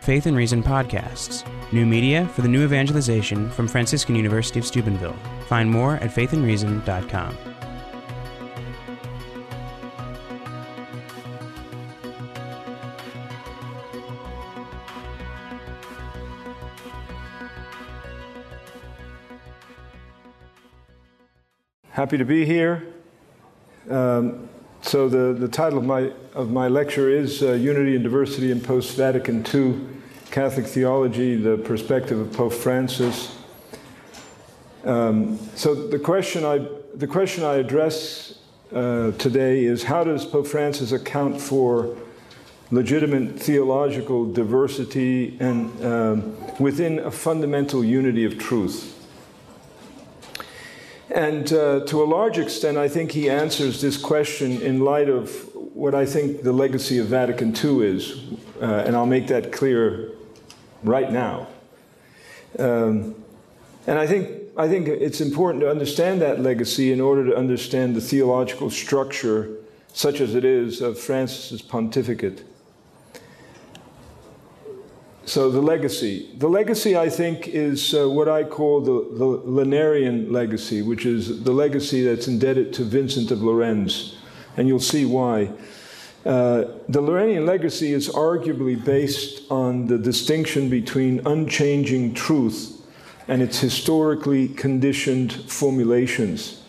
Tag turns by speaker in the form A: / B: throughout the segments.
A: Faith and Reason podcasts, new media for the new evangelization from Franciscan University of Steubenville. Find more at faithandreason.com.
B: Happy to be here. Um, so the, the title of my, of my lecture is uh, Unity and Diversity in Post-Vatican II Catholic Theology, the Perspective of Pope Francis. Um, so the question I, the question I address uh, today is how does Pope Francis account for legitimate theological diversity and um, within a fundamental unity of truth? And uh, to a large extent, I think he answers this question in light of what I think the legacy of Vatican II is. Uh, and I'll make that clear right now. Um, and I think, I think it's important to understand that legacy in order to understand the theological structure, such as it is, of Francis's pontificate. So the legacy. The legacy, I think, is uh, what I call the, the legacy, which is the legacy that's indebted to Vincent of Lerins. And you'll see why. Uh, the Lerinian legacy is arguably based on the distinction between unchanging truth and its historically conditioned formulations.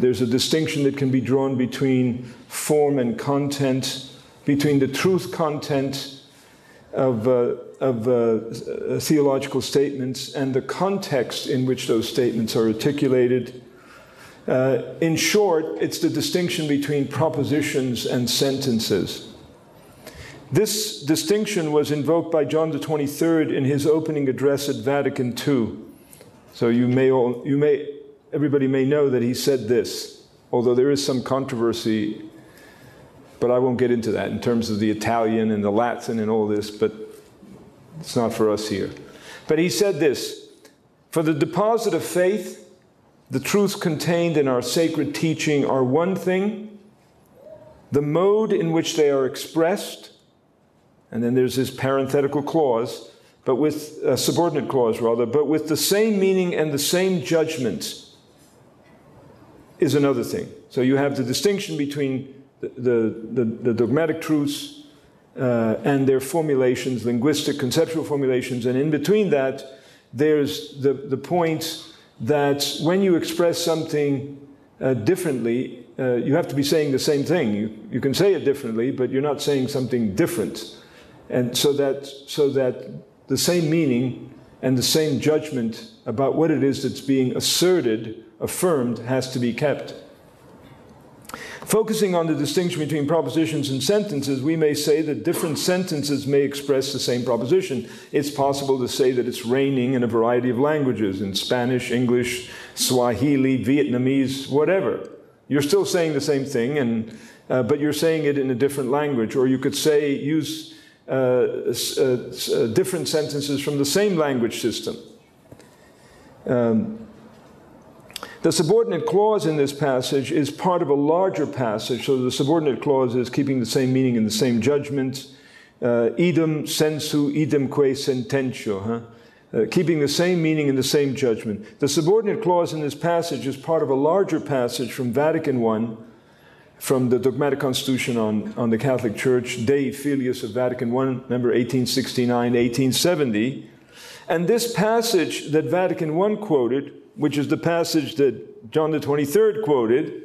B: There's a distinction that can be drawn between form and content, between the truth content of, uh, of uh, theological statements and the context in which those statements are articulated. Uh, in short, it's the distinction between propositions and sentences. This distinction was invoked by John the 23rd in his opening address at Vatican II. So you may all, you may, everybody may know that he said this, although there is some controversy but I won't get into that in terms of the Italian and the Latin and all this, but it's not for us here. But he said this For the deposit of faith, the truths contained in our sacred teaching are one thing, the mode in which they are expressed, and then there's this parenthetical clause, but with a subordinate clause rather, but with the same meaning and the same judgment is another thing. So you have the distinction between the, the, the dogmatic truths uh, and their formulations, linguistic, conceptual formulations, and in between that, there's the, the point that when you express something uh, differently, uh, you have to be saying the same thing. You, you can say it differently, but you're not saying something different. And so that, so that the same meaning and the same judgment about what it is that's being asserted, affirmed, has to be kept. Focusing on the distinction between propositions and sentences, we may say that different sentences may express the same proposition. It's possible to say that it's raining in a variety of languages, in Spanish, English, Swahili, Vietnamese, whatever. You're still saying the same thing, and, uh, but you're saying it in a different language. Or you could say, use uh, uh, uh different sentences from the same language system. Um, the subordinate clause in this passage is part of a larger passage. So the subordinate clause is keeping the same meaning in the same judgment. Uh, idem sensu, idemque sententio. Huh? Uh, keeping the same meaning in the same judgment. The subordinate clause in this passage is part of a larger passage from Vatican I, from the dogmatic constitution on, on the Catholic Church, Dei Filius of Vatican I, remember 1869, 1870. And this passage that Vatican I quoted which is the passage that John the 23rd quoted,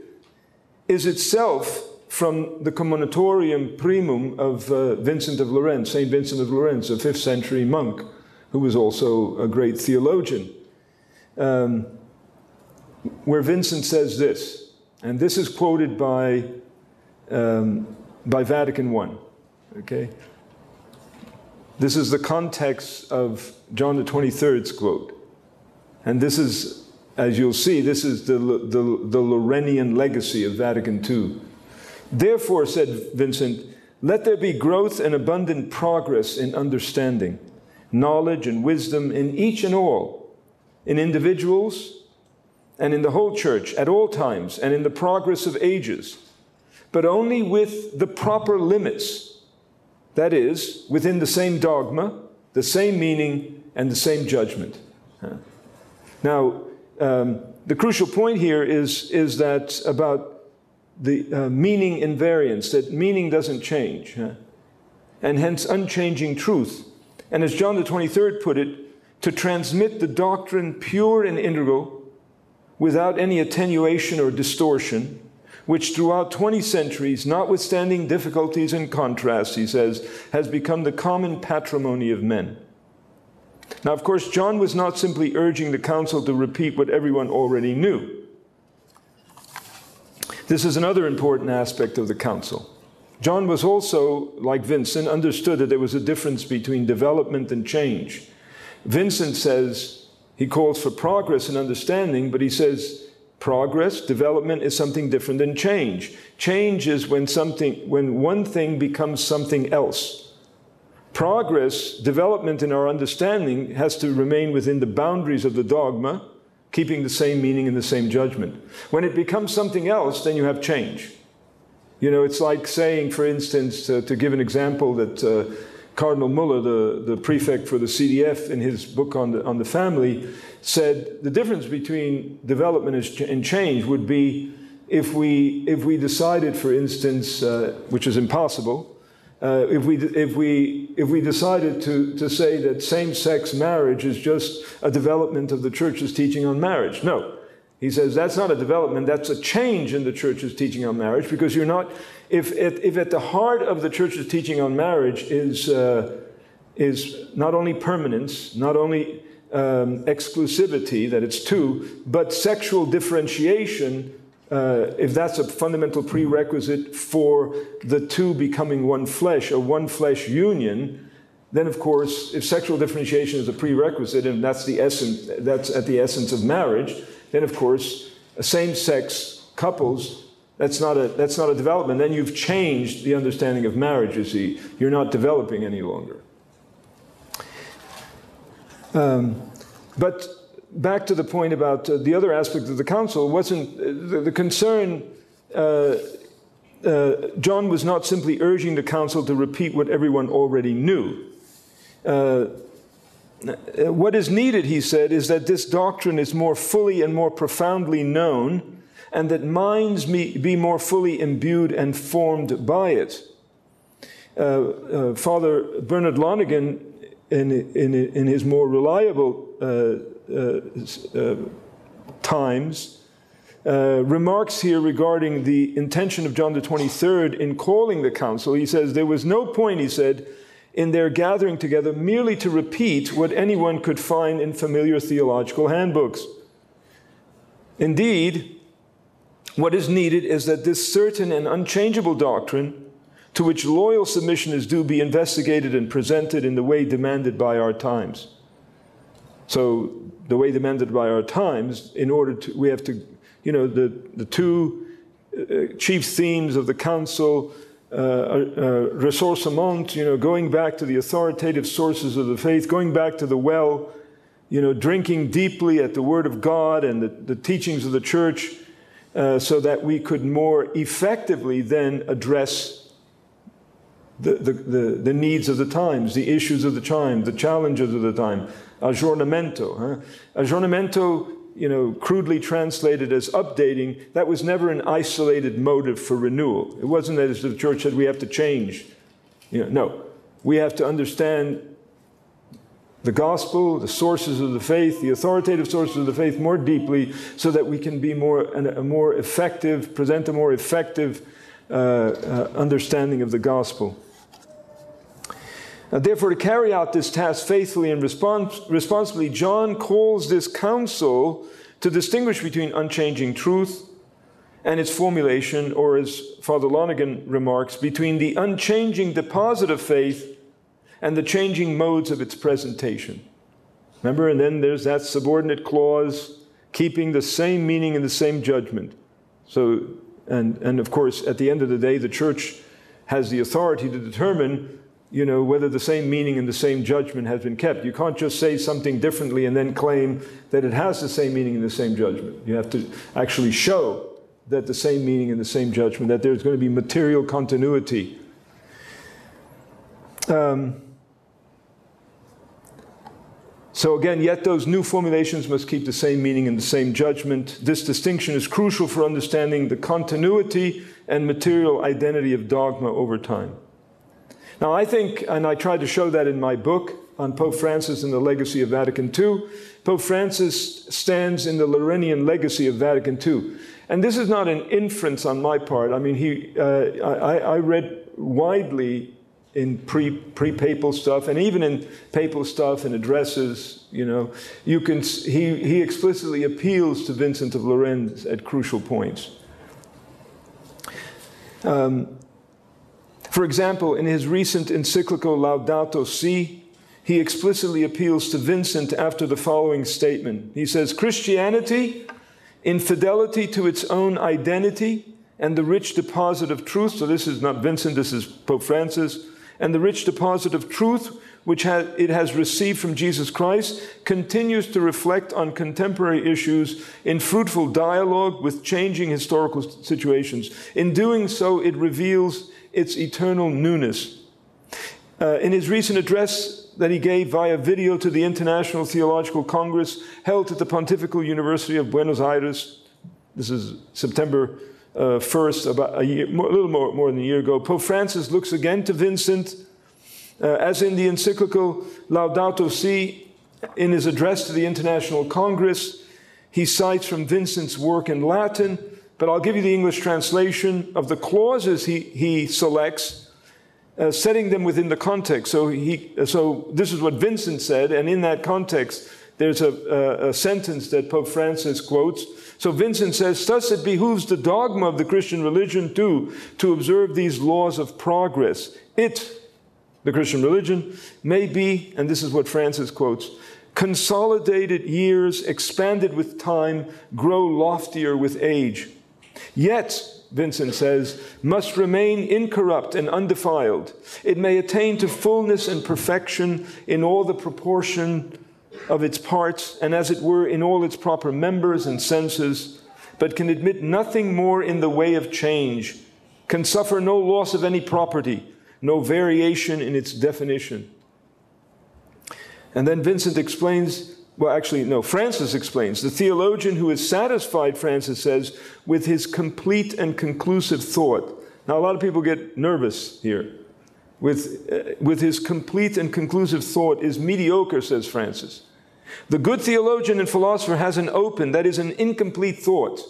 B: is itself from the Commonitorium Primum of uh, Vincent of Lerins, St. Vincent of Lerins, a 5th century monk who was also a great theologian, um, where Vincent says this, and this is quoted by, um, by Vatican I. Okay? This is the context of John the 23rd's quote. And this is, as you'll see, this is the, the, the legacy of Vatican II. Therefore, said Vincent, let there be growth and abundant progress in understanding, knowledge and wisdom in each and all, in individuals and in the whole church at all times and in the progress of ages, but only with the proper limits. That is, within the same dogma, the same meaning and the same judgment. Now, um, the crucial point here is, is that about the uh, meaning invariance, that meaning doesn't change, huh? and hence unchanging truth. And as John the 23rd put it, to transmit the doctrine pure and integral without any attenuation or distortion, which throughout 20 centuries, notwithstanding difficulties and contrasts, he says, has become the common patrimony of men. Now, of course, John was not simply urging the council to repeat what everyone already knew. This is another important aspect of the council. John was also, like Vincent, understood that there was a difference between development and change. Vincent says he calls for progress and understanding, but he says progress, development is something different than change. Change is when something when one thing becomes something else. Progress, development in our understanding has to remain within the boundaries of the dogma, keeping the same meaning and the same judgment. When it becomes something else, then you have change. You know, it's like saying, for instance, uh, to give an example, that uh, Cardinal Muller, the, the prefect for the CDF, in his book on the, on the family, said the difference between development and change would be if we, if we decided, for instance, uh, which is impossible, uh, if, we, if, we, if we decided to, to say that same sex marriage is just a development of the church's teaching on marriage. No. He says that's not a development, that's a change in the church's teaching on marriage because you're not, if, if, if at the heart of the church's teaching on marriage is, uh, is not only permanence, not only um, exclusivity, that it's two, but sexual differentiation uh, if that's a fundamental prerequisite for the two becoming one flesh, a one flesh union, then of course, if sexual differentiation is a prerequisite, and that's the essence, that's at the essence of marriage, then of course, same-sex couples, that's not a that's not a development. Then you've changed the understanding of marriage. You see, you're not developing any longer. Um, but back to the point about uh, the other aspect of the council, wasn't uh, the, the, concern. Uh, uh, John was not simply urging the council to repeat what everyone already knew. Uh, what is needed, he said, is that this doctrine is more fully and more profoundly known, and that minds be more fully imbued and formed by it. Uh, Father Bernard Lonergan, in, in, in his more reliable uh, uh, times, uh, remarks here regarding the intention of John the 23rd in calling the council. He says, There was no point, he said, in their gathering together merely to repeat what anyone could find in familiar theological handbooks. Indeed, what is needed is that this certain and unchangeable doctrine, to which loyal submission is due, be investigated and presented in the way demanded by our times. So the way demanded by our times, in order to, we have to, you know, the, the two uh, chief themes of the council, uh, uh, ressourcement, you know, going back to the authoritative sources of the faith, going back to the well, you know, drinking deeply at the Word of God and the, the teachings of the church, uh, so that we could more effectively then address the, the, the, the needs of the times, the issues of the time, the challenges of the time aggiornamento. Huh? Aggiornamento, you know, crudely translated as updating, that was never an isolated motive for renewal. It wasn't as the church said we have to change. You know, no, we have to understand the gospel, the sources of the faith, the authoritative sources of the faith more deeply so that we can be more, a more effective, present a more effective uh, uh, understanding of the gospel. Now, therefore, to carry out this task faithfully and respons- responsibly, John calls this council to distinguish between unchanging truth and its formulation, or as Father Lonergan remarks, between the unchanging deposit of faith and the changing modes of its presentation. Remember, and then there's that subordinate clause, keeping the same meaning and the same judgment. So, and, and of course, at the end of the day, the church has the authority to determine you know, whether the same meaning and the same judgment has been kept. You can't just say something differently and then claim that it has the same meaning and the same judgment. You have to actually show that the same meaning and the same judgment, that there's going to be material continuity. Um, So again, yet those new formulations must keep the same meaning and the same judgment. This distinction is crucial for understanding the continuity and material identity of dogma over time. Now, I think, and I tried to show that in my book on Pope Francis and the legacy of Vatican II, Pope Francis stands in the Lerinian legacy of Vatican II. And this is not an inference on my part. I mean, he, uh, I, I read widely in pre pre papal stuff and even in papal stuff and addresses, you know, you can he he explicitly appeals to Vincent of Lerins at crucial points. Um, for example, in his recent encyclical Laudato Si, he explicitly appeals to Vincent after the following statement. He says, Christianity, in fidelity to its own identity and the rich deposit of truth, so this is not Vincent, this is Pope Francis, and the rich deposit of truth which it has received from Jesus Christ continues to reflect on contemporary issues in fruitful dialogue with changing historical situations. In doing so, it reveals its eternal newness. Uh, in his recent address that he gave via video to the International Theological Congress held at the Pontifical University of Buenos Aires, this is September uh, 1st, about a, year, a little more, more than a year ago, Pope Francis looks again to Vincent, uh, as in the encyclical Laudato Si, in his address to the International Congress, he cites from Vincent's work in Latin, but I'll give you the English translation of the clauses he, he selects, uh, setting them within the context. So, he, so this is what Vincent said, and in that context, there's a, a, a sentence that Pope Francis quotes so Vincent says, Thus it behooves the dogma of the Christian religion too to observe these laws of progress. It, the Christian religion, may be, and this is what Francis quotes, consolidated years, expanded with time, grow loftier with age. Yet, Vincent says, must remain incorrupt and undefiled. It may attain to fullness and perfection in all the proportion of its parts, and as it were, in all its proper members and senses, but can admit nothing more in the way of change, can suffer no loss of any property, no variation in its definition. And then Vincent explains, well, actually, no, Francis explains, the theologian who is satisfied, Francis says, with his complete and conclusive thought. Now, a lot of people get nervous here. With, uh, with his complete and conclusive thought is mediocre, says Francis. The good theologian and philosopher has an open, that is, an incomplete thought,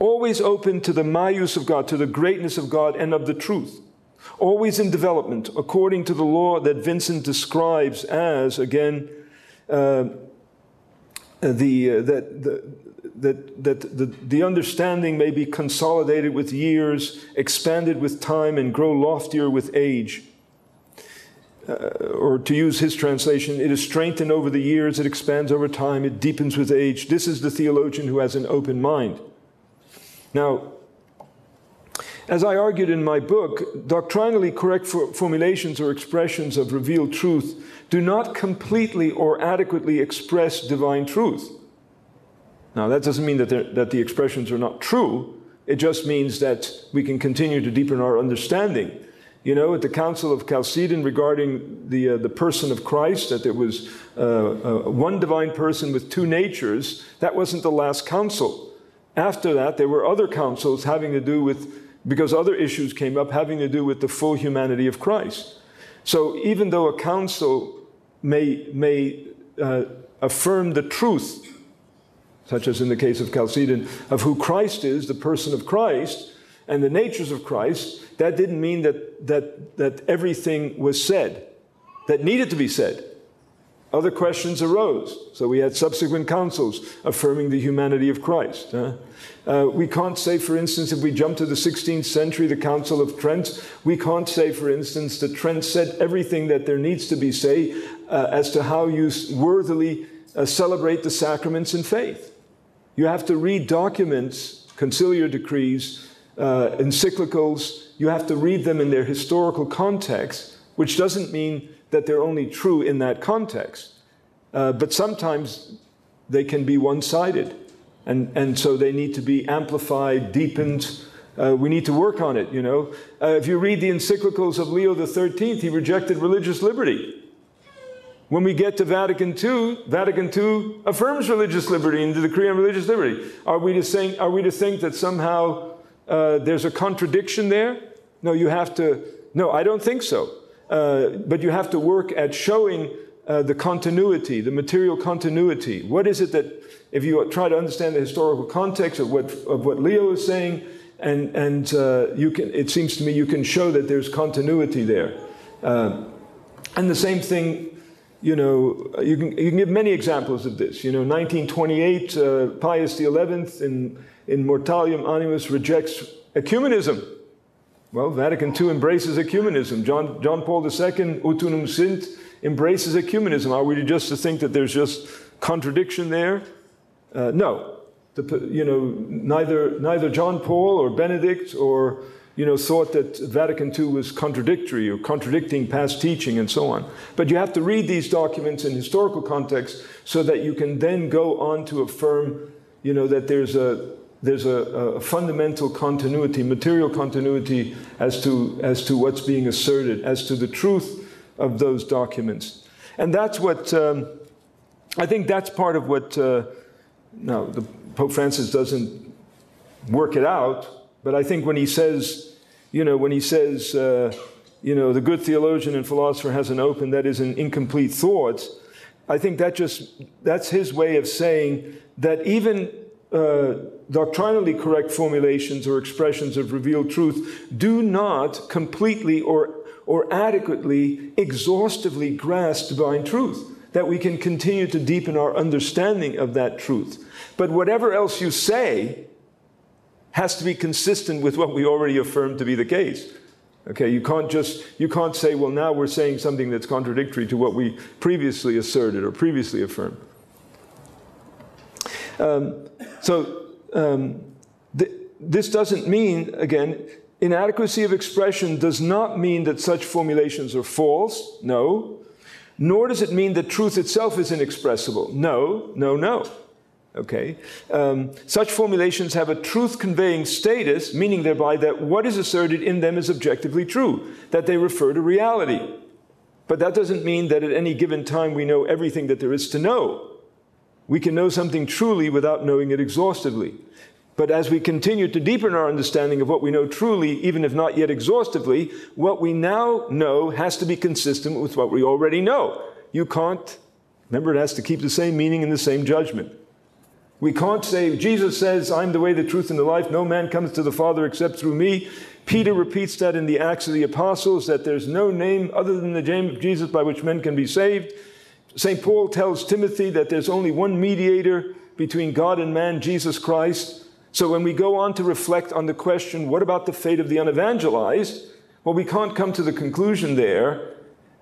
B: always open to the maius of God, to the greatness of God and of the truth, always in development, according to the law that Vincent describes as, again, uh, the, uh, that, the, that, that the, the understanding may be consolidated with years, expanded with time, and grow loftier with age uh, or to use his translation, it is strengthened over the years, it expands over time, it deepens with age. This is the theologian who has an open mind. Now, as I argued in my book, doctrinally correct for formulations or expressions of revealed truth do not completely or adequately express divine truth. Now, that doesn't mean that, that the expressions are not true, it just means that we can continue to deepen our understanding you know, at the Council of Chalcedon regarding the, uh, the person of Christ, that there was uh, uh, one divine person with two natures, that wasn't the last council. After that, there were other councils having to do with, because other issues came up, having to do with the full humanity of Christ. So even though a council may, may uh, affirm the truth, such as in the case of Chalcedon, of who Christ is, the person of Christ, and the natures of Christ, that didn't mean that, that, that everything was said that needed to be said. Other questions arose. So we had subsequent councils affirming the humanity of Christ. Uh, we can't say, for instance, if we jump to the 16th century, the Council of Trent, we can't say, for instance, that Trent said everything that there needs to be said uh, as to how you worthily uh, celebrate the sacraments in faith. You have to read documents, conciliar decrees, uh, encyclicals, you have to read them in their historical context, which doesn't mean that they're only true in that context. Uh, but sometimes they can be one sided. And, and so they need to be amplified, deepened. Uh, we need to work on it, you know. Uh, if you read the encyclicals of Leo XIII, he rejected religious liberty. When we get to Vatican II, Vatican II affirms religious liberty and the decree on religious liberty. Are we to think, are we to think that somehow uh, there's a contradiction there? No, you have to, no, I don't think so. Uh, but you have to work at showing uh, the continuity, the material continuity. What is it that, if you try to understand the historical context of what, of what Leo is saying, and, and uh, you can, it seems to me you can show that there's continuity there. Uh, and the same thing you know, you can, you can give many examples of this. You know, 1928, uh, Pius XI in, in Mortalium Animos rejects ecumenism. Well, Vatican II embraces ecumenism. John, John Paul II, Ut Unum Sint, embraces ecumenism. Are we just to think that there's just contradiction there? Uh, no. The, you know, neither, neither John Paul or Benedict or you know, thought that Vatican II was contradictory or contradicting past teaching and so on. But you have to read these documents in historical context so that you can then go on to affirm, you know, that there's a there's a, a fundamental continuity, material continuity as to as to what's being asserted, as to the truth of those documents, and that's what um, I think. That's part of what. Uh, now, the Pope Francis doesn't work it out but I think when he says, you know, when he says, uh, you know, the good theologian and philosopher has an open, that is an incomplete thought, I think that just, that's his way of saying that even uh, doctrinally correct formulations or expressions of revealed truth do not completely or, or adequately, exhaustively grasp divine truth. That we can continue to deepen our understanding of that truth. But whatever else you say, has to be consistent with what we already affirmed to be the case. Okay, you can't just you can't say, well, now we're saying something that's contradictory to what we previously asserted or previously affirmed. Um, so um, th- this doesn't mean again inadequacy of expression does not mean that such formulations are false. No. Nor does it mean that truth itself is inexpressible. No, no, no. Okay? Um, such formulations have a truth conveying status, meaning thereby that what is asserted in them is objectively true, that they refer to reality. But that doesn't mean that at any given time we know everything that there is to know. We can know something truly without knowing it exhaustively. But as we continue to deepen our understanding of what we know truly, even if not yet exhaustively, what we now know has to be consistent with what we already know. You can't, remember, it has to keep the same meaning and the same judgment. We can't say, Jesus says, I'm the way, the truth, and the life. No man comes to the Father except through me. Peter repeats that in the Acts of the Apostles, that there's no name other than the name of Jesus by which men can be saved. St. Paul tells Timothy that there's only one mediator between God and man, Jesus Christ. So when we go on to reflect on the question, what about the fate of the unevangelized? Well, we can't come to the conclusion there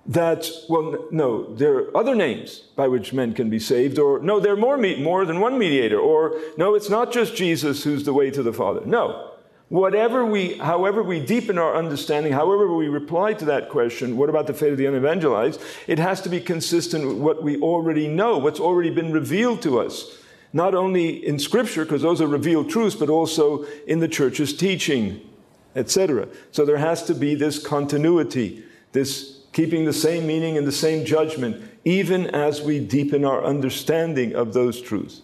B: that, well, no, there are other names by which men can be saved, or no, there are more, more than one mediator, or no, it's not just Jesus who's the way to the Father. No. Whatever we, however we deepen our understanding, however we reply to that question, what about the fate of the unevangelized? It has to be consistent with what we already know, what's already been revealed to us. Not only in Scripture, because those are revealed truths, but also in the church's teaching, etc. So there has to be this continuity, this keeping the same meaning and the same judgment, even as we deepen our understanding of those truths.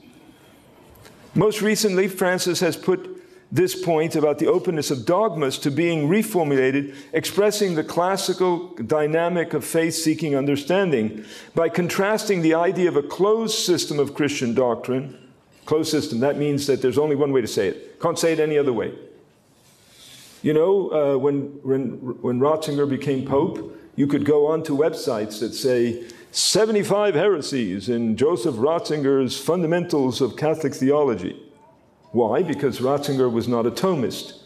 B: Most recently, Francis has put this point about the openness of dogmas to being reformulated, expressing the classical dynamic of faith seeking understanding by contrasting the idea of a closed system of Christian doctrine. Closed system, that means that there's only one way to say it. Can't say it any other way. You know, uh, when, when, when Ratzinger became Pope, you could go on to websites that say 75 heresies in Joseph Ratzinger's Fundamentals of Catholic Theology. Why? Because Ratzinger was not a Thomist.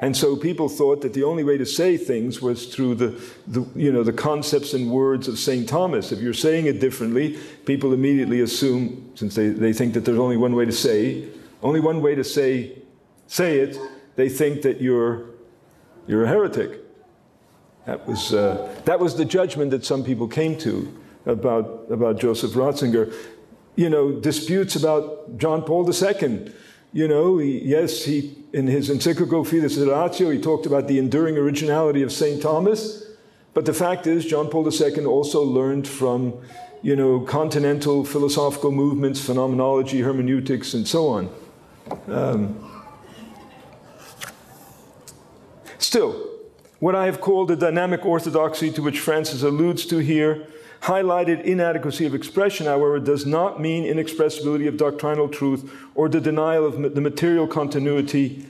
B: And so people thought that the only way to say things was through the, the, you know, the concepts and words of St. Thomas. If you're saying it differently, people immediately assume, since they, they think that there's only one way to say, only one way to say, say it, they think that you're, you're a heretic. That was, uh, that was the judgment that some people came to about, about Joseph Ratzinger. You know, disputes about John Paul II. You know, he, yes, he, in his encyclical Fides Ratio, he talked about the enduring originality of St. Thomas. But the fact is, John Paul II also learned from you know, continental philosophical movements, phenomenology, hermeneutics, and so on. Um, still, what I have called the dynamic orthodoxy to which Francis alludes to here, highlighted inadequacy of expression, however, does not mean inexpressibility of doctrinal truth or the denial of the material continuity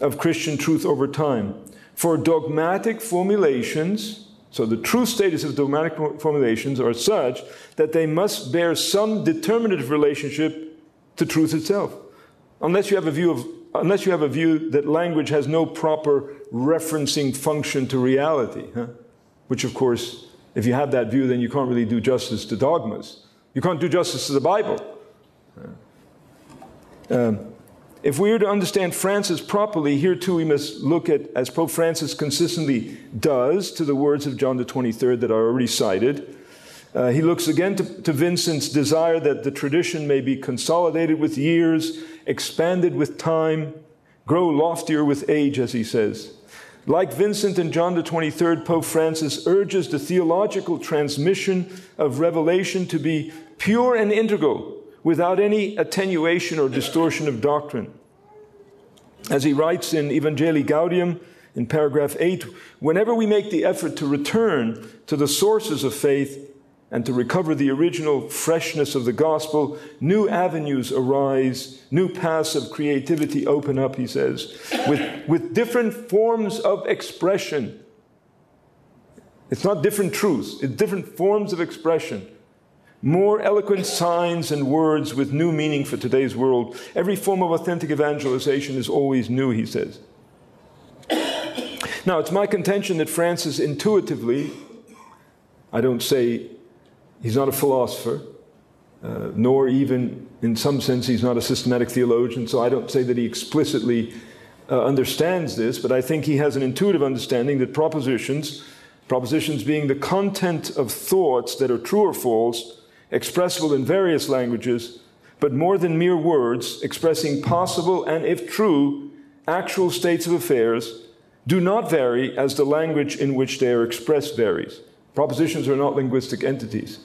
B: of Christian truth over time. For dogmatic formulations, so the true status of dogmatic formulations are such that they must bear some determinative relationship to truth itself. Unless you have a view of unless you have a view that language has no proper referencing function to reality, huh? which of course, if you have that view, then you can't really do justice to dogmas. You can't do justice to the Bible. Um, if we are to understand Francis properly, here too we must look at, as Pope Francis consistently does, to the words of John the 23rd that are already cited. Uh, he looks again to, to Vincent's desire that the tradition may be consolidated with years, expanded with time, grow loftier with age, as he says. Like Vincent and John the 23rd, Pope Francis urges the theological transmission of revelation to be pure and integral without any attenuation or distortion of doctrine. As he writes in Evangelii Gaudium, in paragraph 8, whenever we make the effort to return to the sources of faith and to recover the original freshness of the gospel, new avenues arise, new paths of creativity open up, he says, with, with different forms of expression. It's not different truths, it's different forms of expression more eloquent signs and words with new meaning for today's world. Every form of authentic evangelization is always new, he says. Now, it's my contention that Francis intuitively, I don't say he's not a philosopher, uh, nor even in some sense he's not a systematic theologian, so I don't say that he explicitly uh, understands this, but I think he has an intuitive understanding that propositions, propositions being the content of thoughts that are true or false, expressible in various languages, but more than mere words, expressing possible and, if true, actual states of affairs, do not vary as the language in which they are expressed varies. Propositions are not linguistic entities.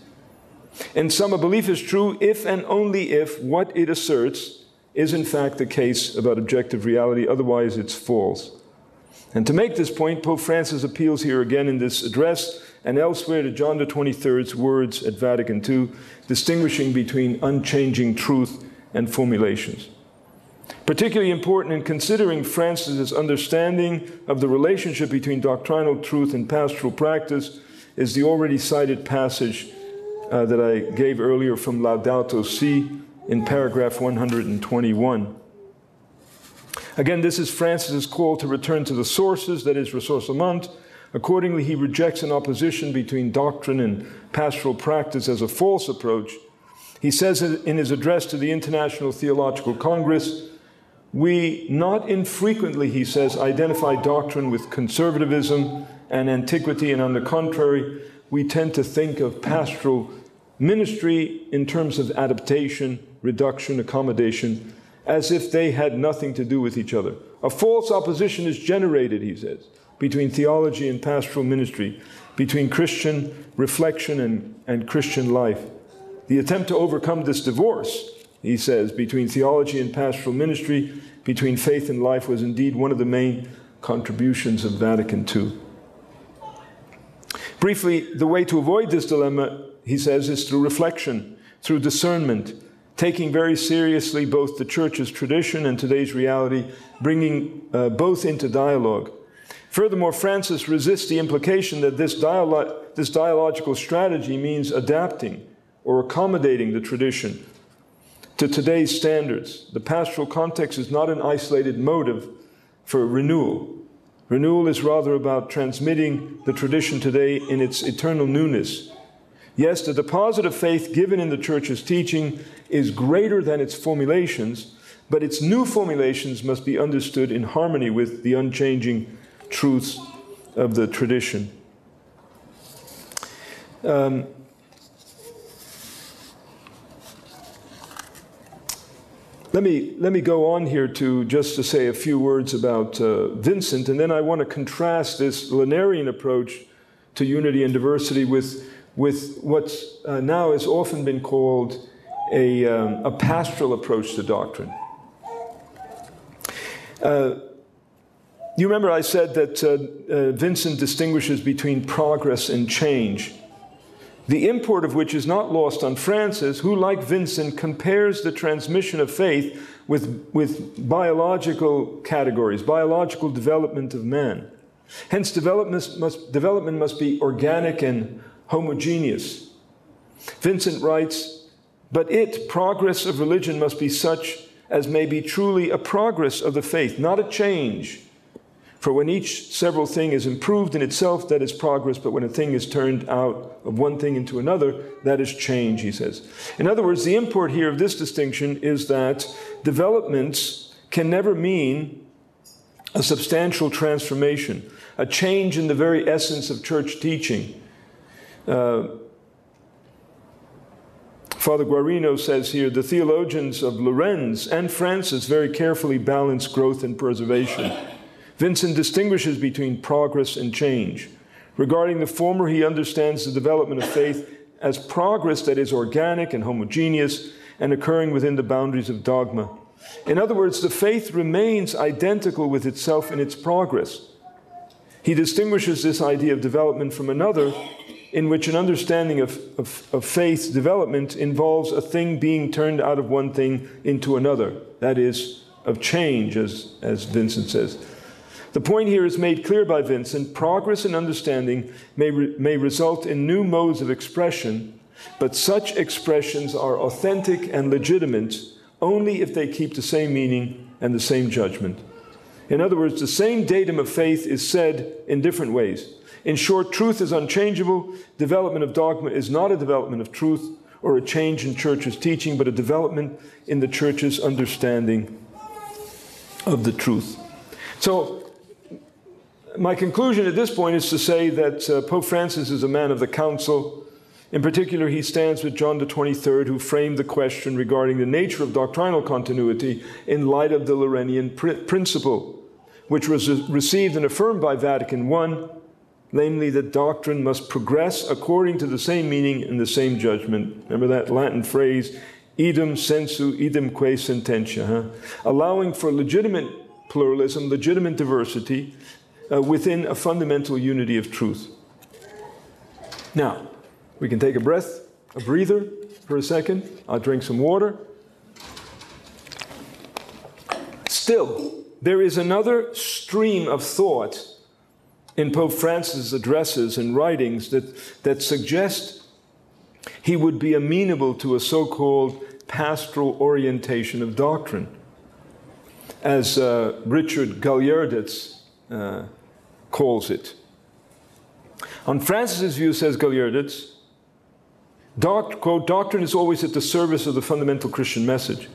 B: In sum, a belief is true if and only if what it asserts is in fact the case about objective reality, otherwise, it's false. And to make this point, Pope Francis appeals here again in this address and elsewhere to John 23rd's words at Vatican II, distinguishing between unchanging truth and formulations. Particularly important in considering Francis's understanding of the relationship between doctrinal truth and pastoral practice is the already cited passage uh, that I gave earlier from Laudato Si in paragraph 121. Again, this is Francis's call to return to the sources, that is, ressourcement, Accordingly, he rejects an opposition between doctrine and pastoral practice as a false approach. He says in his address to the International Theological Congress, we not infrequently, he says, identify doctrine with conservatism and antiquity, and on the contrary, we tend to think of pastoral ministry in terms of adaptation, reduction, accommodation, as if they had nothing to do with each other. A false opposition is generated, he says between theology and pastoral ministry, between Christian reflection and, and Christian life. The attempt to overcome this divorce, he says, between theology and pastoral ministry, between faith and life, was indeed one of the main contributions of Vatican II. Briefly, the way to avoid this dilemma, he says, is through reflection, through discernment, taking very seriously both the Church's tradition and today's reality, bringing uh, both into dialogue. Furthermore, Francis resists the implication that this, dialo- this dialogical strategy means adapting or accommodating the tradition to today's standards. The pastoral context is not an isolated motive for renewal. Renewal is rather about transmitting the tradition today in its eternal newness. Yes, the deposit of faith given in the church's teaching is greater than its formulations, but its new formulations must be understood in harmony with the unchanging truths of the tradition. Um, let me, let me go on here to just to say a few words about uh, Vincent, and then I want to contrast this Lerinian approach to unity and diversity with with what's uh, now has often been called a, um, a pastoral approach to doctrine. Uh, you remember I said that uh, uh, Vincent distinguishes between progress and change, the import of which is not lost on Francis, who, like Vincent, compares the transmission of faith with, with biological categories, biological development of man. Hence, development must, development must be organic and homogeneous. Vincent writes, but it, progress of religion, must be such as may be truly a progress of the faith, not a change. For when each several thing is improved in itself, that is progress, but when a thing is turned out of one thing into another, that is change, he says. In other words, the import here of this distinction is that developments can never mean a substantial transformation, a change in the very essence of church teaching. Uh, Father Guarino says here the theologians of Lerins and Francis very carefully balance growth and preservation. Vincent distinguishes between progress and change. Regarding the former, he understands the development of faith as progress that is organic and homogeneous and occurring within the boundaries of dogma. In other words, the faith remains identical with itself in its progress. He distinguishes this idea of development from another, in which an understanding of, of, of faith development involves a thing being turned out of one thing into another. That is, of change, as, as Vincent says. The point here is made clear by Vincent progress in understanding may, re- may result in new modes of expression, but such expressions are authentic and legitimate only if they keep the same meaning and the same judgment. In other words, the same datum of faith is said in different ways. In short, truth is unchangeable. Development of dogma is not a development of truth or a change in church's teaching, but a development in the church's understanding of the truth. So, my conclusion at this point is to say that uh, Pope Francis is a man of the council. In particular, he stands with John the 23rd, who framed the question regarding the nature of doctrinal continuity in light of the Lerinian pr- principle, which was received and affirmed by Vatican I, namely that doctrine must progress according to the same meaning and the same judgment. Remember that Latin phrase, idem sensu, idem quae sententia, huh? allowing for legitimate pluralism, legitimate diversity, uh, within a fundamental unity of truth. Now, we can take a breath, a breather for a second. I'll drink some water. Still, there is another stream of thought in Pope Francis' addresses and writings that, that suggest he would be amenable to a so called pastoral orientation of doctrine. As uh, Richard Gaillardetz uh, calls it. On Francis's view, says Gaillardetz, doct, quote, doctrine is always at the service of the fundamental Christian message.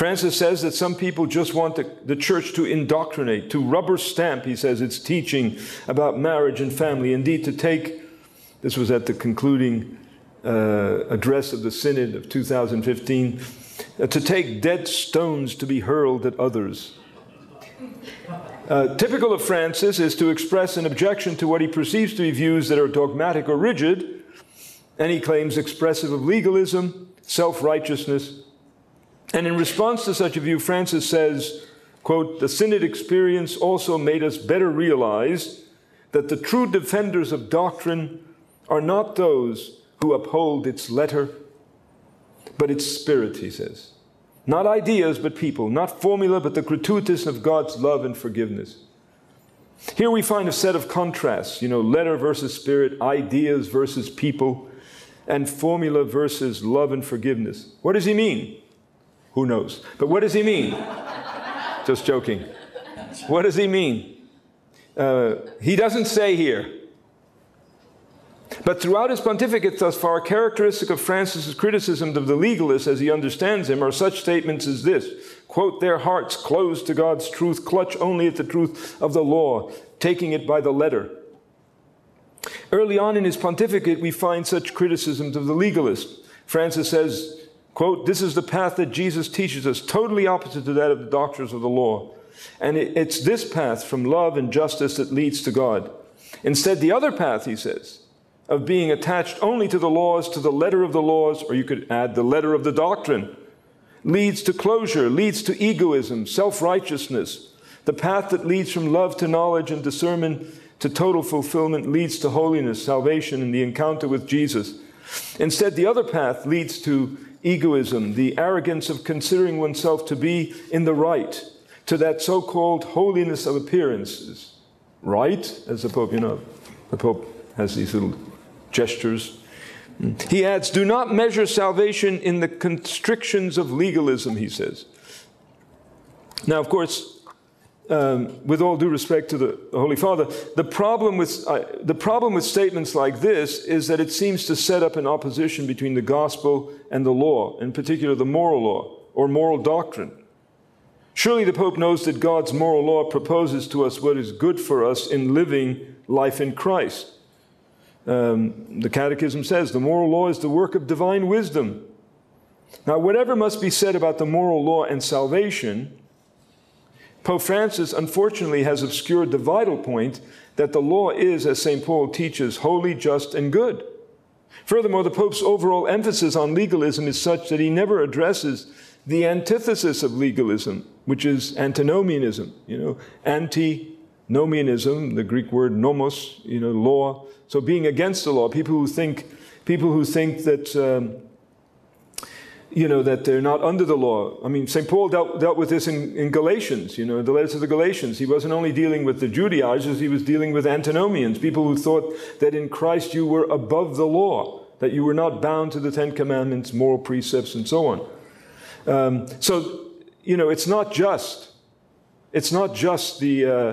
B: Francis says that some people just want the, the, church to indoctrinate, to rubber stamp, he says, its teaching about marriage and family. Indeed, to take, this was at the concluding uh, address of the Synod of 2015, uh, to take dead stones to be hurled at others. Uh, typical of Francis is to express an objection to what he perceives to be views that are dogmatic or rigid, and he claims expressive of legalism, self righteousness. And in response to such a view, Francis says, quote, The Synod experience also made us better realize that the true defenders of doctrine are not those who uphold its letter, but its spirit, he says. Not ideas, but people. Not formula, but the gratuitousness of God's love and forgiveness. Here we find a set of contrasts, you know, letter versus spirit, ideas versus people, and formula versus love and forgiveness. What does he mean? Who knows? But what does he mean? Just joking. What does he mean? Uh, he doesn't say here. But throughout his pontificate thus far, characteristic of Francis's criticism of the legalists as he understands him are such statements as this quote, their hearts closed to God's truth, clutch only at the truth of the law, taking it by the letter. Early on in his pontificate, we find such criticisms of the legalist. Francis says, quote, this is the path that Jesus teaches us, totally opposite to that of the doctors of the law. And it's this path from love and justice that leads to God. Instead, the other path, he says, of being attached only to the laws, to the letter of the laws, or you could add the letter of the doctrine, leads to closure, leads to egoism, self righteousness. The path that leads from love to knowledge and discernment to total fulfillment leads to holiness, salvation, and the encounter with Jesus. Instead, the other path leads to egoism, the arrogance of considering oneself to be in the right, to that so called holiness of appearances. Right? As the Pope, you know, the Pope has these little gestures. He adds, Do not measure salvation in the constrictions of legalism, he says. Now, of course, um, with all due respect to the Holy Father, the problem, with, uh, the problem with statements like this is that it seems to set up an opposition between the gospel and the law, in particular the moral law or moral doctrine. Surely the Pope knows that God's moral law proposes to us what is good for us in living life in Christ. Um, the Catechism says the moral law is the work of divine wisdom. Now, whatever must be said about the moral law and salvation, Pope Francis unfortunately has obscured the vital point that the law is, as St. Paul teaches, holy, just, and good. Furthermore, the Pope's overall emphasis on legalism is such that he never addresses the antithesis of legalism, which is antinomianism. You know, antinomianism, the Greek word nomos, you know, law. So being against the law, people who think, people who think that. Um, you know, that they're not under the law. I mean, St. Paul dealt, dealt with this in, in Galatians, you know, the letters of the Galatians. He wasn't only dealing with the Judaizers, he was dealing with antinomians, people who thought that in Christ you were above the law, that you were not bound to the Ten Commandments, moral precepts, and so on. Um, so, you know, it's not just, it's not just the, uh,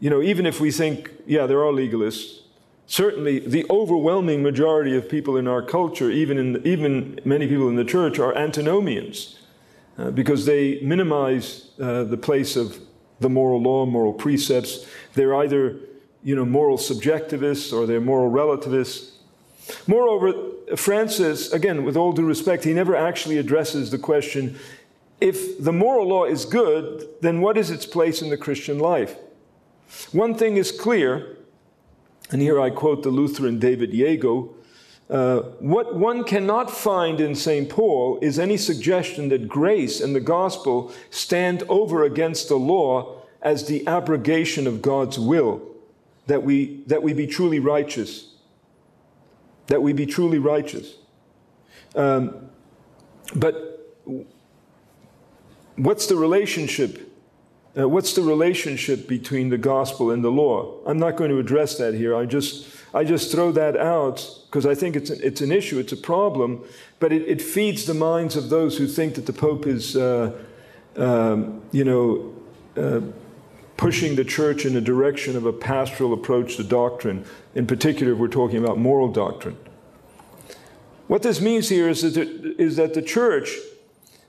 B: you know, even if we think, yeah, there are legalists, Certainly, the overwhelming majority of people in our culture, even, in the, even many people in the church, are antinomians uh, because they minimize uh, the place of the moral law, moral precepts. They're either you know, moral subjectivists or they're moral relativists. Moreover, Francis, again, with all due respect, he never actually addresses the question if the moral law is good, then what is its place in the Christian life? One thing is clear and here I quote the Lutheran David Yeago uh, what one cannot find in St. Paul is any suggestion that grace and the gospel stand over against the law as the abrogation of God's will, that we, that we be truly righteous. That we be truly righteous. Um, but what's the relationship uh, what's the relationship between the gospel and the law? I'm not going to address that here. I just, I just throw that out because I think it's an, it's an issue, it's a problem, but it, it feeds the minds of those who think that the Pope is, uh, um, you know, uh, pushing the church in the direction of a pastoral approach to doctrine, in particular, if we're talking about moral doctrine. What this means here is that, is that the church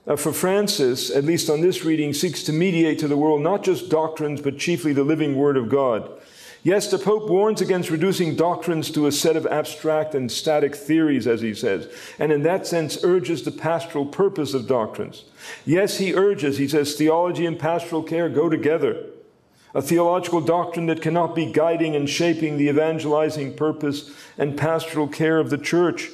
B: uh, for Francis, at least on this reading, seeks to mediate to the world not just doctrines, but chiefly the living Word of God. Yes, the Pope warns against reducing doctrines to a set of abstract and static theories, as he says, and in that sense urges the pastoral purpose of doctrines. Yes, he urges, he says, theology and pastoral care go together. A theological doctrine that cannot be guiding and shaping the evangelizing purpose and pastoral care of the church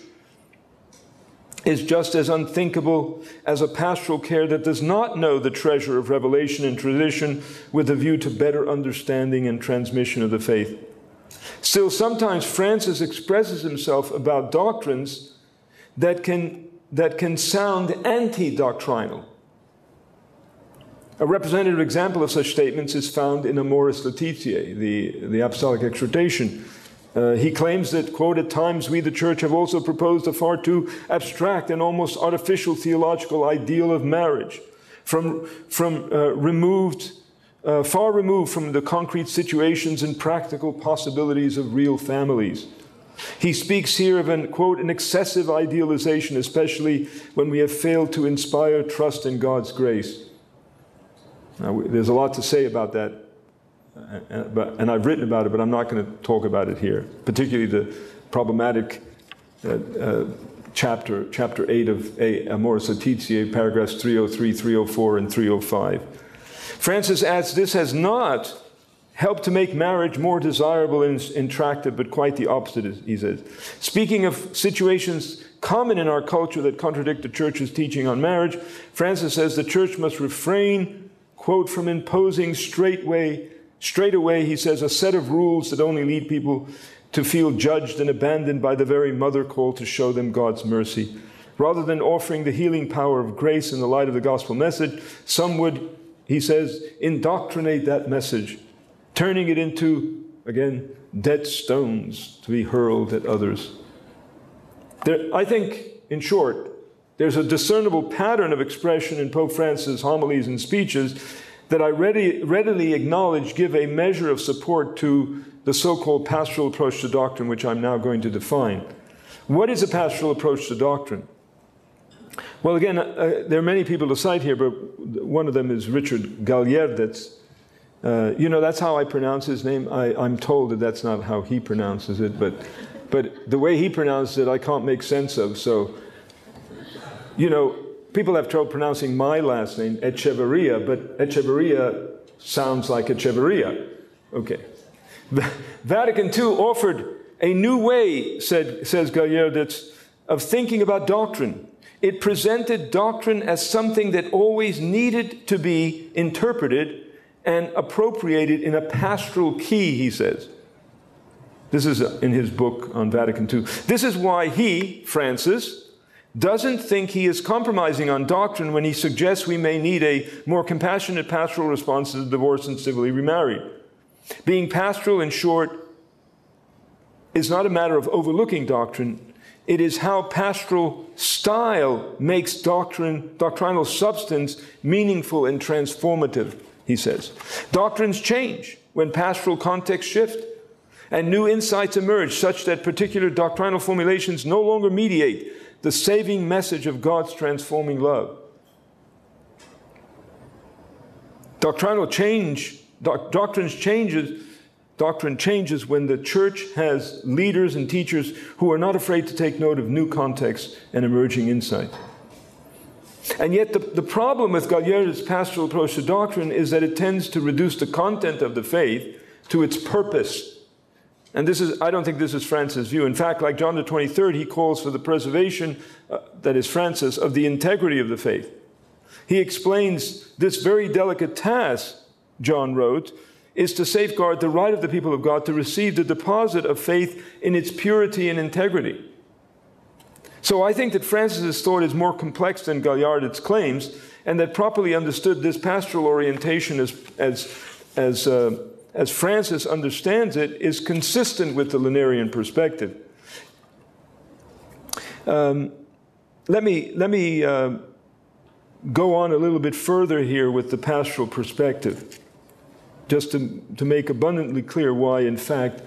B: is just as unthinkable as a pastoral care that does not know the treasure of revelation and tradition with a view to better understanding and transmission of the faith. Still, sometimes Francis expresses himself about doctrines that can, that can sound anti doctrinal. A representative example of such statements is found in Amoris Laetitia, the, the apostolic exhortation uh, he claims that, quote, at times we, the church, have also proposed a far too abstract and almost artificial theological ideal of marriage, from, from uh, removed, uh, far removed from the concrete situations and practical possibilities of real families. He speaks here of an, quote, an excessive idealization, especially when we have failed to inspire trust in God's grace. Now, there's a lot to say about that and, and I've written about it, but I'm not going to talk about it here, particularly the problematic uh, uh, chapter, chapter 8 of A. Amoris Laetitia, paragraphs 303, 304, and 305. Francis adds this has not helped to make marriage more desirable and attractive, but quite the opposite, he says. Speaking of situations common in our culture that contradict the church's teaching on marriage, Francis says the church must refrain, quote, from imposing straightway, straight away, he says, a set of rules that only lead people to feel judged and abandoned by the very mother call to show them God's mercy. Rather than offering the healing power of grace in the light of the gospel message, some would, he says, indoctrinate that message, turning it into, again, dead stones to be hurled at others. There, I think, in short, there's a discernible pattern of expression in Pope Francis' homilies and speeches that I ready, readily acknowledge give a measure of support to the so called pastoral approach to doctrine, which I'm now going to define. What is a pastoral approach to doctrine? Well, again, uh, there are many people to cite here, but one of them is Richard Gaillardetz. Uh, you know, that's how I pronounce his name. I, I'm told that that's not how he pronounces it, but but the way he pronounces it, I can't make sense of. So, you know, people have trouble pronouncing my last name, Echeverria, but Echeverria sounds like Echeverria. Okay. Vatican II offered a new way, said, says Gaillardetz, of thinking about doctrine. It presented doctrine as something that always needed to be interpreted and appropriated in a pastoral key, he says. This is in his book on Vatican II. This is why he, Francis, doesn't think he is compromising on doctrine when he suggests we may need a more compassionate pastoral response to the divorced and civilly remarried. Being pastoral, in short, is not a matter of overlooking doctrine. It is how pastoral style makes doctrine, doctrinal substance meaningful and transformative, he says. Doctrines change when pastoral contexts shift and new insights emerge such that particular doctrinal formulations no longer mediate the saving message of God's transforming love. Doctrinal change, doc, doctrines changes, doctrine changes when the church has leaders and teachers who are not afraid to take note of new contexts and emerging insight. And yet, the, the problem with Gaillardetz's pastoral approach to doctrine is that it tends to reduce the content of the faith to its purpose and this is, I don't think this is Francis' view. In fact, like John the 23rd, he calls for the preservation, uh, that is Francis, of the integrity of the faith. He explains this very delicate task, John wrote, is to safeguard the right of the people of God to receive the deposit of faith in its purity and integrity. So I think that Francis' thought is more complex than Gaillardetz's claims, and that properly understood, this pastoral orientation as, as, as uh, as Francis understands it, is consistent with the Lerinian perspective. Um, let me, let me uh, go on a little bit further here with the pastoral perspective, just to, to make abundantly clear why, in fact,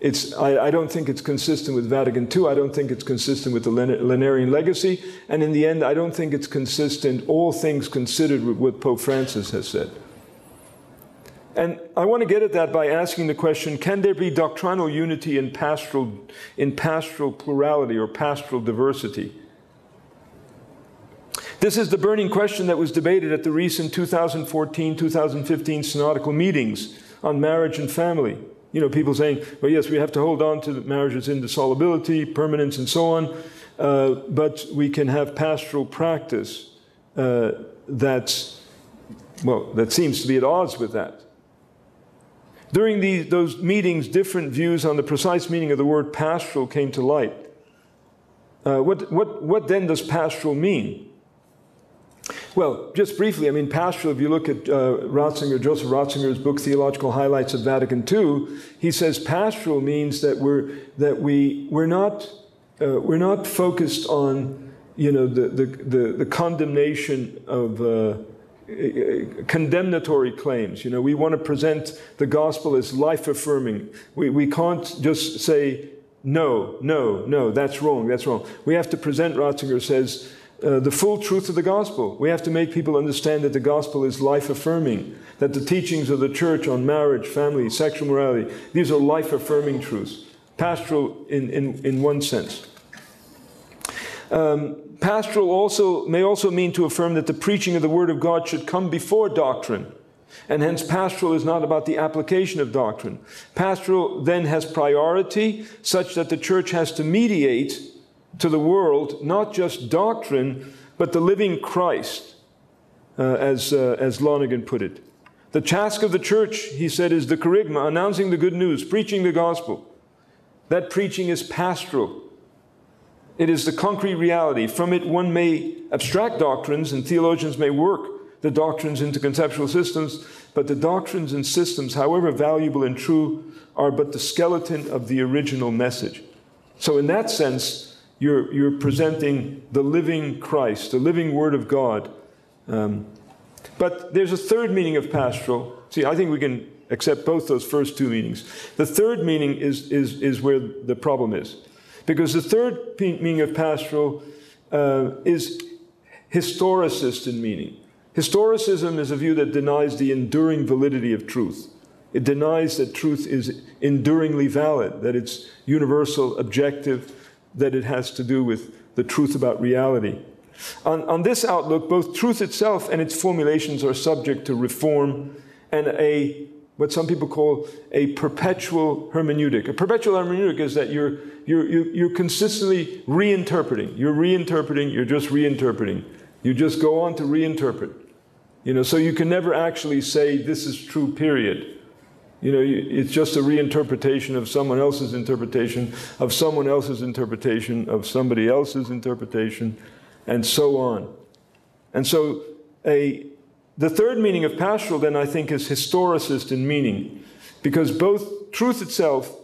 B: it's, I, I, don't think it's consistent with Vatican II. I don't think it's consistent with the Lerinian legacy. And in the end, I don't think it's consistent, all things considered, with what Pope Francis has said. And I want to get at that by asking the question can there be doctrinal unity in pastoral, in pastoral plurality or pastoral diversity? This is the burning question that was debated at the recent 2014 2015 synodical meetings on marriage and family. You know, people saying, well, yes, we have to hold on to the marriage's indissolubility, permanence, and so on, uh, but we can have pastoral practice uh, that's, well, that seems to be at odds with that. During those meetings, different views on the precise meaning of the word pastoral came to light. Uh, what, what, what then does pastoral mean? Well, just briefly, I mean, pastoral, if you look at uh, Ratzinger, Joseph Ratzinger's book, Theological Highlights of Vatican II, he says pastoral means that we're, that we, we're, not, uh, we're not focused on, you know, the, the, the, the condemnation of, uh, condemnatory claims. You know, we want to present the gospel as life affirming. We, we can't just say, no, no, no, that's wrong, that's wrong. We have to present, Ratzinger says, uh, the full truth of the gospel. We have to make people understand that the gospel is life affirming, that the teachings of the church on marriage, family, sexual morality, these are life affirming truths, pastoral in, in, in one sense. Um, pastoral also may also mean to affirm that the preaching of the Word of God should come before doctrine. And hence, pastoral is not about the application of doctrine. Pastoral then has priority, such that the church has to mediate to the world not just doctrine, but the living Christ, uh, as, uh, as Lonergan put it. The task of the church, he said, is the kerygma, announcing the good news, preaching the gospel. That preaching is pastoral. It is the concrete reality. From it, one may abstract doctrines, and theologians may work the doctrines into conceptual systems, but the doctrines and systems, however valuable and true, are but the skeleton of the original message. So, in that sense, you're, you're presenting the living Christ, the living Word of God. Um, but there's a third meaning of pastoral. See, I think we can accept both those first two meanings. The third meaning is, is, is where the problem is. Because the third meaning of pastoral uh, is historicist in meaning. Historicism is a view that denies the enduring validity of truth. It denies that truth is enduringly valid, that it's universal, objective, that it has to do with the truth about reality. On, on this outlook, both truth itself and its formulations are subject to reform and a what some people call a perpetual hermeneutic. A perpetual hermeneutic is that you're, you're, you're consistently reinterpreting. You're reinterpreting, you're just reinterpreting. You just go on to reinterpret. You know, so you can never actually say this is true, period. You know, it's just a reinterpretation of someone else's interpretation, of someone else's interpretation, of somebody else's interpretation, and so on. And so a the third meaning of pastoral, then, I think, is historicist in meaning, because both truth itself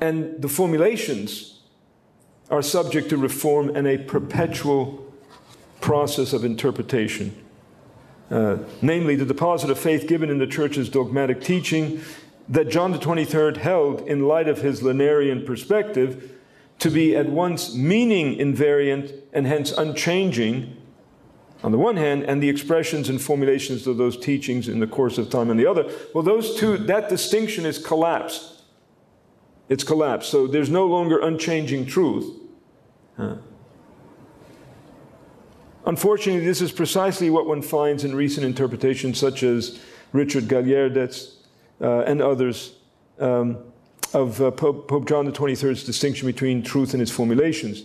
B: and the formulations are subject to reform and a perpetual process of interpretation. Uh, namely, the deposit of faith given in the church's dogmatic teaching that John the 23rd held in light of his Lerinian perspective to be at once meaning invariant and hence unchanging on the one hand, and the expressions and formulations of those teachings in the course of time on the other. Well, those two, that distinction is collapsed. It's collapsed. So there's no longer unchanging truth. Huh. Unfortunately, this is precisely what one finds in recent interpretations, such as Richard Gaillardetz's uh, and others, um, of uh, Pope, Pope John XXIII's distinction between truth and its formulations.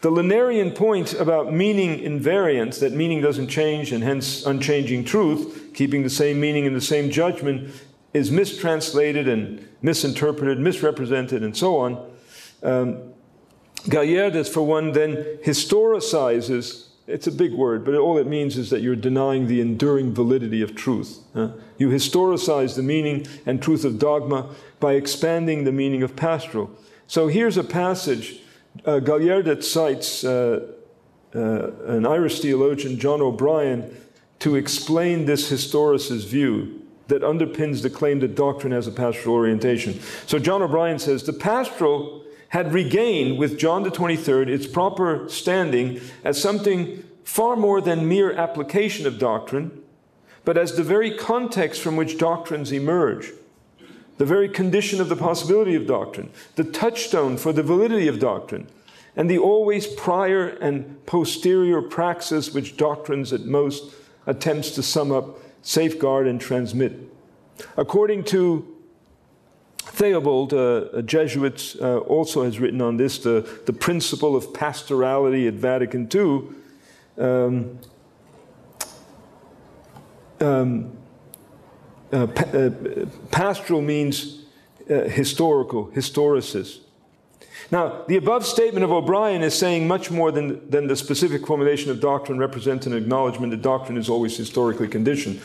B: The Lerinian point about meaning invariance, that meaning doesn't change and hence unchanging truth, keeping the same meaning and the same judgment, is mistranslated and misinterpreted, misrepresented, and so on. Um, Gaillardetz, for one, then historicizes, it's a big word, but all it means is that you're denying the enduring validity of truth. Huh? You historicize the meaning and truth of dogma by expanding the meaning of pastoral. So here's a passage uh, Gaillardetz cites uh, uh, an Irish theologian, John O'Brien, to explain this historicist view that underpins the claim that doctrine has a pastoral orientation. So John O'Brien says the pastoral had regained with John the 23rd its proper standing as something far more than mere application of doctrine, but as the very context from which doctrines emerge the very condition of the possibility of doctrine, the touchstone for the validity of doctrine, and the always prior and posterior praxis which doctrines at most attempts to sum up, safeguard, and transmit. According to Theobald, uh, a Jesuit, uh, also has written on this, the, the principle of pastorality at Vatican II. Um, um, uh, pa- uh, pastoral means uh, historical, historicist. Now, the above statement of O'Brien is saying much more than, than the specific formulation of doctrine represents an acknowledgement that doctrine is always historically conditioned.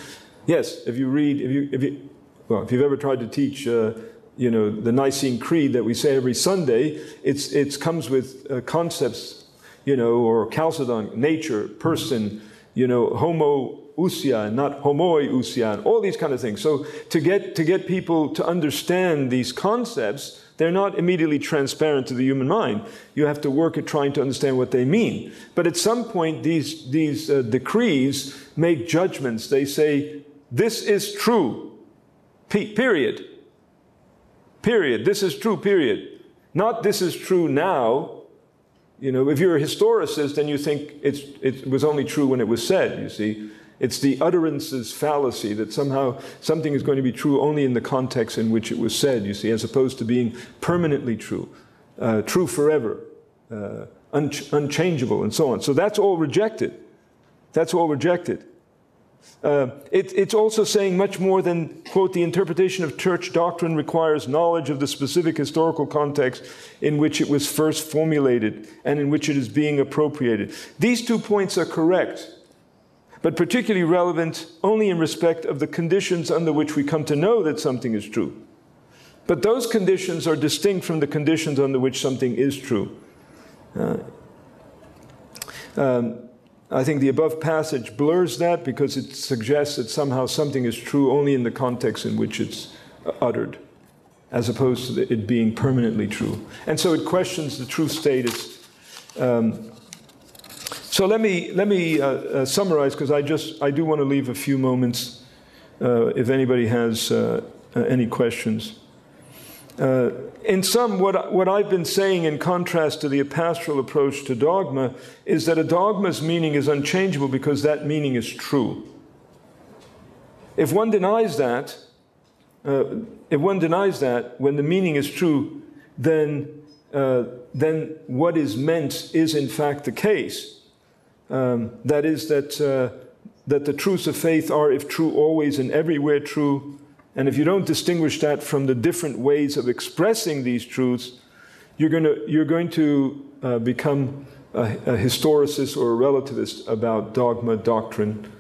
B: Yes, if you read, if you, if you well, if you've ever tried to teach, uh, you know, the Nicene Creed that we say every Sunday, it's, it comes with uh, concepts, you know, or Chalcedon, nature, person, you know, homo ousian, not homoi ousian, all these kind of things. So to get, to get people to understand these concepts, they're not immediately transparent to the human mind. You have to work at trying to understand what they mean. But at some point, these, these uh, decrees make judgments. They say, this is true, P- period. Period. This is true, period. Not this is true now. You know, if you're a historicist, then you think it's, it was only true when it was said, you see. It's the utterance's fallacy that somehow something is going to be true only in the context in which it was said, you see, as opposed to being permanently true, uh, true forever, uh, un- unchangeable, and so on. So that's all rejected. That's all rejected. Uh, it, it's also saying much more than, quote, the interpretation of church doctrine requires knowledge of the specific historical context in which it was first formulated and in which it is being appropriated. These two points are correct, but particularly relevant only in respect of the conditions under which we come to know that something is true. But those conditions are distinct from the conditions under which something is true. Uh, um, I think the above passage blurs that because it suggests that somehow something is true only in the context in which it's uttered, as opposed to it being permanently true. And so it questions the truth status. Um, so let me let me uh, uh, summarize because I just I do want to leave a few moments uh, if anybody has uh, uh, any questions. Uh, in sum, what, what I've been saying in contrast to the pastoral approach to dogma is that a dogma's meaning is unchangeable because that meaning is true. If one denies that, if one denies that when the meaning is true, then, then what is meant is in fact the case. Um, that is, that, uh, that the truths of faith are, if true, always and everywhere true, and if you don't distinguish that from the different ways of expressing these truths, you're, gonna, you're going to uh, become a, a, historicist or a relativist about dogma, doctrine,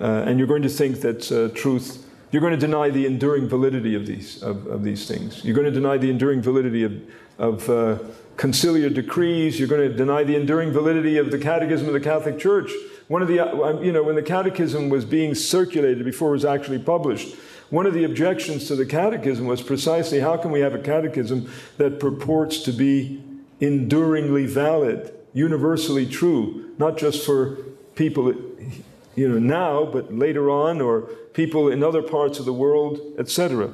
B: uh, and you're going to think that uh, truth, you're going to deny the enduring validity of these, of, of, these things. You're going to deny the enduring validity of, of uh, conciliar decrees. You're going to deny the enduring validity of the Catechism of the Catholic Church. One of the, uh, you know, when the Catechism was being circulated before it was actually published, one of the objections to the catechism was precisely how can we have a catechism that purports to be enduringly valid, universally true, not just for people you know now but later on or people in other parts of the world, etc.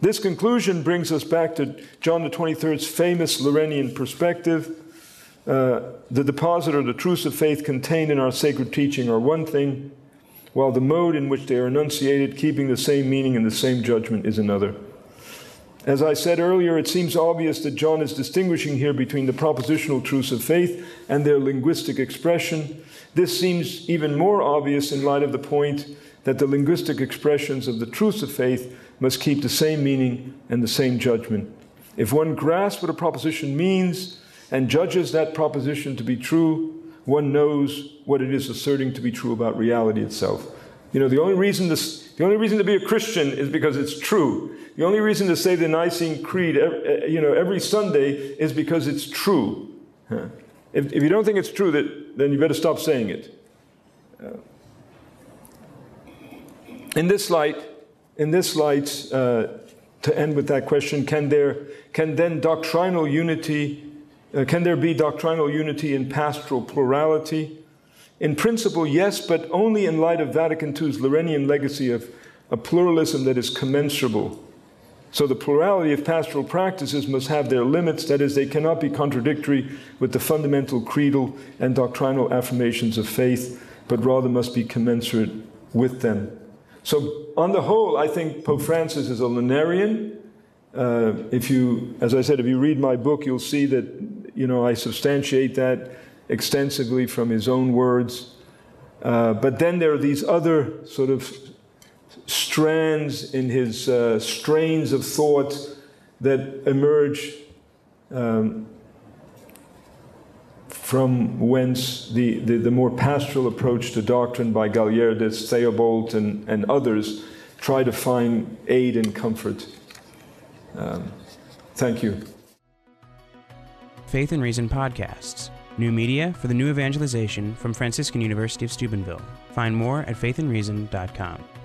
B: This conclusion brings us back to John the 23rd's famous Lerinian perspective. Uh, the deposit or the truths of faith contained in our sacred teaching are one thing, while the mode in which they are enunciated, keeping the same meaning and the same judgment, is another. As I said earlier, it seems obvious that John is distinguishing here between the propositional truths of faith and their linguistic expression. This seems even more obvious in light of the point that the linguistic expressions of the truths of faith must keep the same meaning and the same judgment. If one grasps what a proposition means and judges that proposition to be true, one knows what it is asserting to be true about reality itself. You know, the only reason this, the only reason to be a Christian is because it's true. The only reason to say the Nicene Creed, eh, you know, every Sunday is because it's true. If, if you don't think it's true, that, then you better stop saying it. Uh, in this light, in this light, uh, to end with that question, can there, can then doctrinal unity uh, can there be doctrinal unity in pastoral plurality? In principle, yes, but only in light of Vatican II's Lerinian legacy of a pluralism that is commensurable. So the plurality of pastoral practices must have their limits, that is, they cannot be contradictory with the fundamental creedal and doctrinal affirmations of faith, but rather must be commensurate with them. So, on the whole, I think Pope Francis is a Lerinian. Uh, if you, as I said, if you read my book, you'll see that you know, I substantiate that extensively from his own words. Uh, but then there are these other sort of strands in his uh, strains of thought that emerge um, from whence the, the, the, more pastoral approach to doctrine by Gaillardetz, Theobald, and, and others try to find aid and comfort. Um, thank you.
A: Faith and Reason podcasts, new media for the new evangelization from Franciscan University of Steubenville. Find more at faithandreason.com.